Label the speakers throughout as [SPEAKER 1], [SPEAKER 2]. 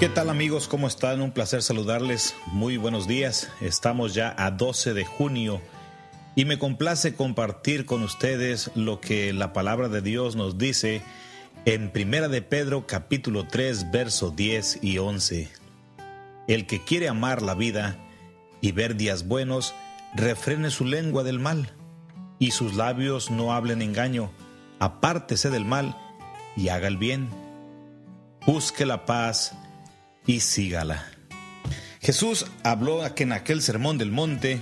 [SPEAKER 1] ¿Qué tal amigos? ¿Cómo están? Un placer saludarles. Muy buenos días. Estamos ya a 12 de junio y me complace compartir con ustedes lo que la palabra de Dios nos dice en Primera de Pedro capítulo 3 verso 10 y 11. El que quiere amar la vida y ver días buenos, refrene su lengua del mal y sus labios no hablen engaño. Apártese del mal y haga el bien. Busque la paz y sígala. Jesús habló en aquel sermón del monte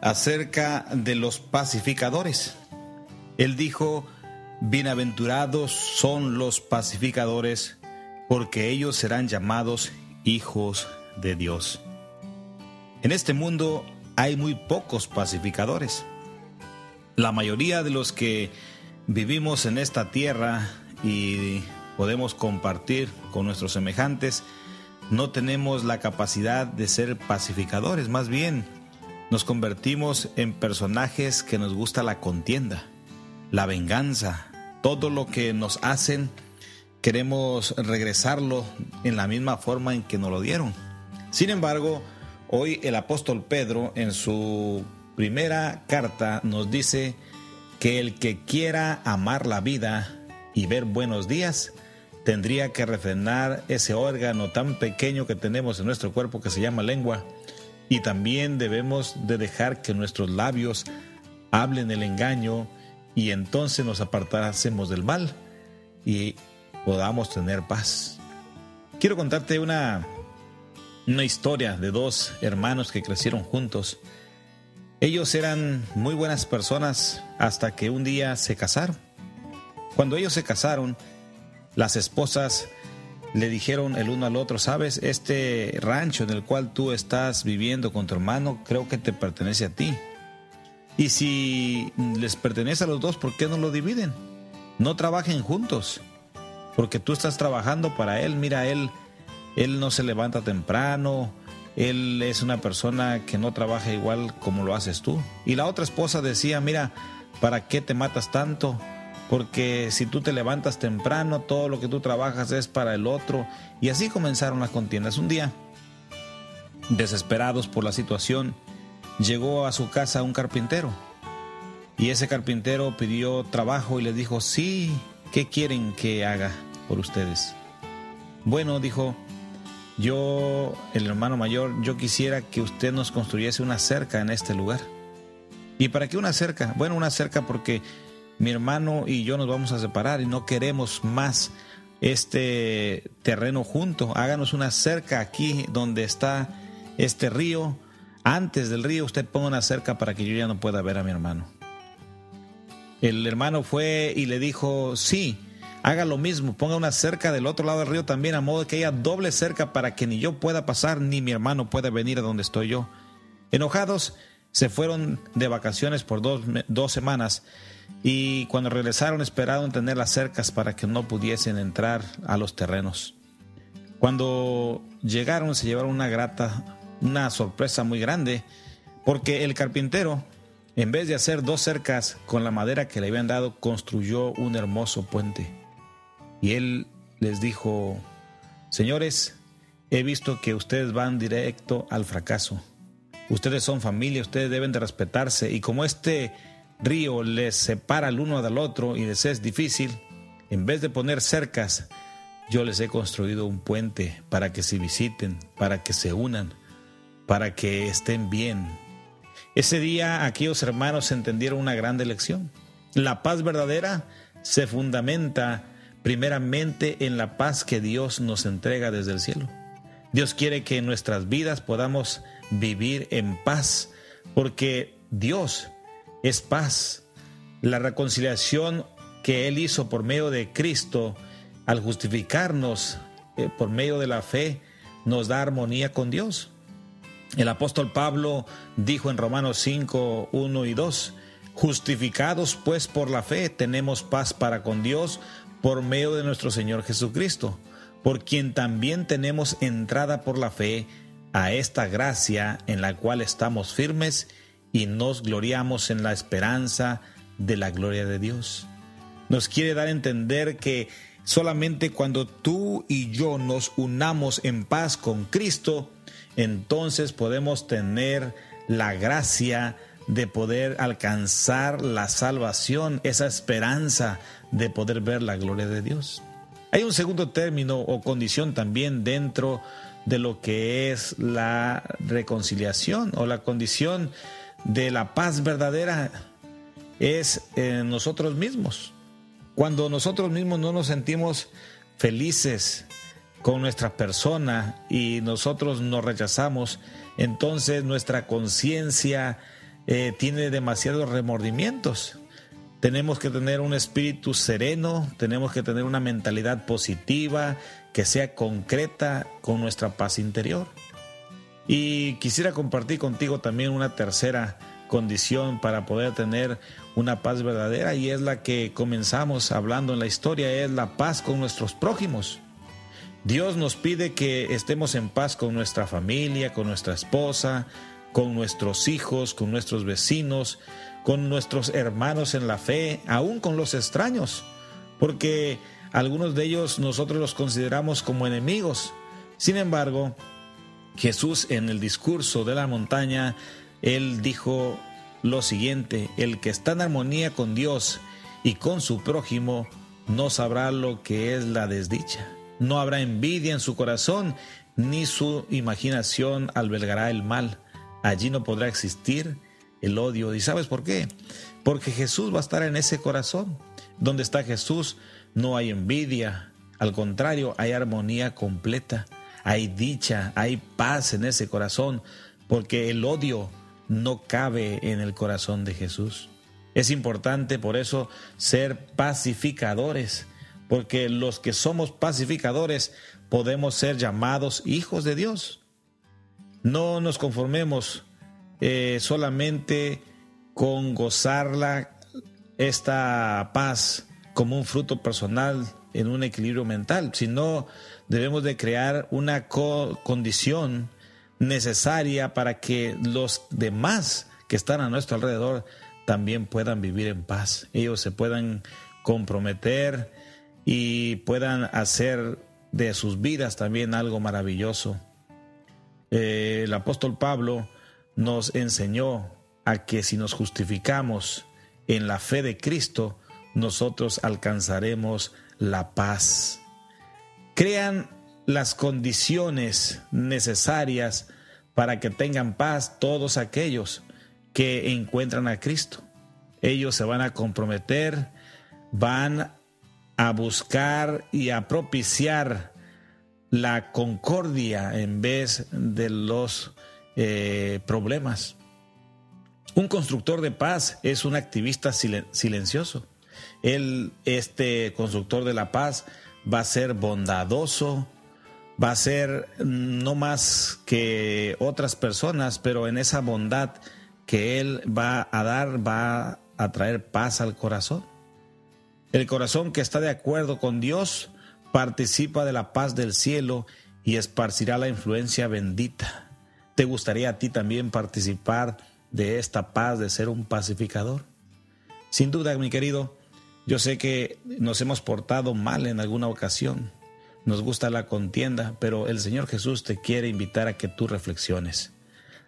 [SPEAKER 1] acerca de los pacificadores. Él dijo, bienaventurados son los pacificadores, porque ellos serán llamados hijos de Dios. En este mundo hay muy pocos pacificadores. La mayoría de los que vivimos en esta tierra y podemos compartir con nuestros semejantes, no tenemos la capacidad de ser pacificadores, más bien nos convertimos en personajes que nos gusta la contienda, la venganza, todo lo que nos hacen, queremos regresarlo en la misma forma en que nos lo dieron. Sin embargo, hoy el apóstol Pedro en su primera carta nos dice que el que quiera amar la vida y ver buenos días, tendría que refrenar ese órgano tan pequeño que tenemos en nuestro cuerpo que se llama lengua y también debemos de dejar que nuestros labios hablen el engaño y entonces nos apartásemos del mal y podamos tener paz. Quiero contarte una, una historia de dos hermanos que crecieron juntos. Ellos eran muy buenas personas hasta que un día se casaron. Cuando ellos se casaron, las esposas le dijeron el uno al otro, sabes, este rancho en el cual tú estás viviendo con tu hermano, creo que te pertenece a ti. Y si les pertenece a los dos, ¿por qué no lo dividen? No trabajen juntos, porque tú estás trabajando para él, mira, él, él no se levanta temprano, él es una persona que no trabaja igual como lo haces tú. Y la otra esposa decía, mira, ¿para qué te matas tanto? Porque si tú te levantas temprano, todo lo que tú trabajas es para el otro. Y así comenzaron las contiendas. Un día, desesperados por la situación, llegó a su casa un carpintero. Y ese carpintero pidió trabajo y le dijo, sí, ¿qué quieren que haga por ustedes? Bueno, dijo, yo, el hermano mayor, yo quisiera que usted nos construyese una cerca en este lugar. ¿Y para qué una cerca? Bueno, una cerca porque mi hermano y yo nos vamos a separar y no queremos más este terreno junto. Háganos una cerca aquí donde está este río. Antes del río usted ponga una cerca para que yo ya no pueda ver a mi hermano. El hermano fue y le dijo, sí, haga lo mismo, ponga una cerca del otro lado del río también, a modo que haya doble cerca para que ni yo pueda pasar, ni mi hermano pueda venir a donde estoy yo. Enojados, se fueron de vacaciones por dos, dos semanas y cuando regresaron esperaron tener las cercas para que no pudiesen entrar a los terrenos. Cuando llegaron se llevaron una grata, una sorpresa muy grande, porque el carpintero, en vez de hacer dos cercas con la madera que le habían dado, construyó un hermoso puente. Y él les dijo, señores, he visto que ustedes van directo al fracaso. Ustedes son familia, ustedes deben de respetarse y como este río les separa el uno del otro y les es difícil, en vez de poner cercas, yo les he construido un puente para que se visiten, para que se unan, para que estén bien. Ese día aquellos hermanos entendieron una gran lección. La paz verdadera se fundamenta primeramente en la paz que Dios nos entrega desde el cielo. Dios quiere que en nuestras vidas podamos vivir en paz, porque Dios es paz. La reconciliación que Él hizo por medio de Cristo, al justificarnos eh, por medio de la fe, nos da armonía con Dios. El apóstol Pablo dijo en Romanos 5, 1 y 2, justificados pues por la fe tenemos paz para con Dios por medio de nuestro Señor Jesucristo, por quien también tenemos entrada por la fe a esta gracia en la cual estamos firmes y nos gloriamos en la esperanza de la gloria de Dios. Nos quiere dar a entender que Solamente cuando tú y yo nos unamos en paz con Cristo, entonces podemos tener la gracia de poder alcanzar la salvación, esa esperanza de poder ver la gloria de Dios. Hay un segundo término o condición también dentro de lo que es la reconciliación o la condición de la paz verdadera es en nosotros mismos. Cuando nosotros mismos no nos sentimos felices con nuestra persona y nosotros nos rechazamos, entonces nuestra conciencia eh, tiene demasiados remordimientos. Tenemos que tener un espíritu sereno, tenemos que tener una mentalidad positiva que sea concreta con nuestra paz interior. Y quisiera compartir contigo también una tercera condición para poder tener una paz verdadera y es la que comenzamos hablando en la historia, es la paz con nuestros prójimos. Dios nos pide que estemos en paz con nuestra familia, con nuestra esposa, con nuestros hijos, con nuestros vecinos, con nuestros hermanos en la fe, aún con los extraños, porque algunos de ellos nosotros los consideramos como enemigos. Sin embargo, Jesús en el discurso de la montaña, él dijo lo siguiente, el que está en armonía con Dios y con su prójimo, no sabrá lo que es la desdicha. No habrá envidia en su corazón, ni su imaginación albergará el mal allí no podrá existir el odio. ¿Y sabes por qué? Porque Jesús va a estar en ese corazón. Donde está Jesús no hay envidia, al contrario, hay armonía completa, hay dicha, hay paz en ese corazón, porque el odio no cabe en el corazón de Jesús. Es importante por eso ser pacificadores, porque los que somos pacificadores podemos ser llamados hijos de Dios. No nos conformemos eh, solamente con gozarla esta paz como un fruto personal en un equilibrio mental, sino debemos de crear una condición necesaria para que los demás que están a nuestro alrededor también puedan vivir en paz. Ellos se puedan comprometer y puedan hacer de sus vidas también algo maravilloso. Eh, el apóstol Pablo nos enseñó a que si nos justificamos en la fe de Cristo, nosotros alcanzaremos la paz. Crean las condiciones necesarias para que tengan paz todos aquellos que encuentran a Cristo. Ellos se van a comprometer, van a buscar y a propiciar la concordia en vez de los eh, problemas. Un constructor de paz es un activista silencioso. Él, este constructor de la paz, va a ser bondadoso, va a ser no más que otras personas, pero en esa bondad que él va a dar, va a traer paz al corazón. El corazón que está de acuerdo con Dios participa de la paz del cielo y esparcirá la influencia bendita. ¿Te gustaría a ti también participar de esta paz, de ser un pacificador? Sin duda, mi querido, yo sé que nos hemos portado mal en alguna ocasión, nos gusta la contienda, pero el Señor Jesús te quiere invitar a que tú reflexiones,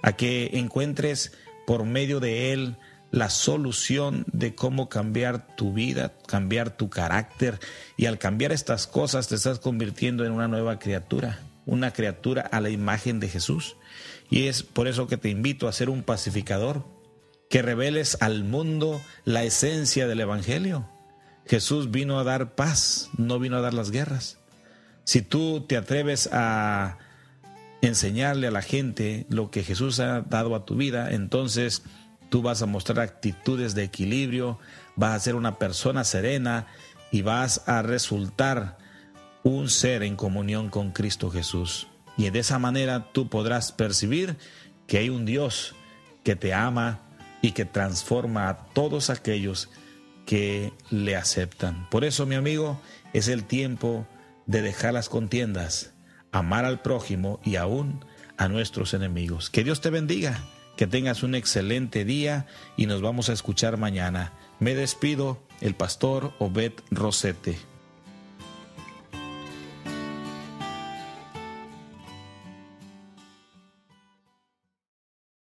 [SPEAKER 1] a que encuentres por medio de Él la solución de cómo cambiar tu vida, cambiar tu carácter. Y al cambiar estas cosas te estás convirtiendo en una nueva criatura, una criatura a la imagen de Jesús. Y es por eso que te invito a ser un pacificador, que reveles al mundo la esencia del Evangelio. Jesús vino a dar paz, no vino a dar las guerras. Si tú te atreves a enseñarle a la gente lo que Jesús ha dado a tu vida, entonces tú vas a mostrar actitudes de equilibrio, vas a ser una persona serena y vas a resultar un ser en comunión con Cristo Jesús. Y de esa manera tú podrás percibir que hay un Dios que te ama y que transforma a todos aquellos que le aceptan. Por eso, mi amigo, es el tiempo de dejar las contiendas, amar al prójimo y aún a nuestros enemigos. Que Dios te bendiga que tengas un excelente día y nos vamos a escuchar mañana. Me despido, el pastor Obed Rosete.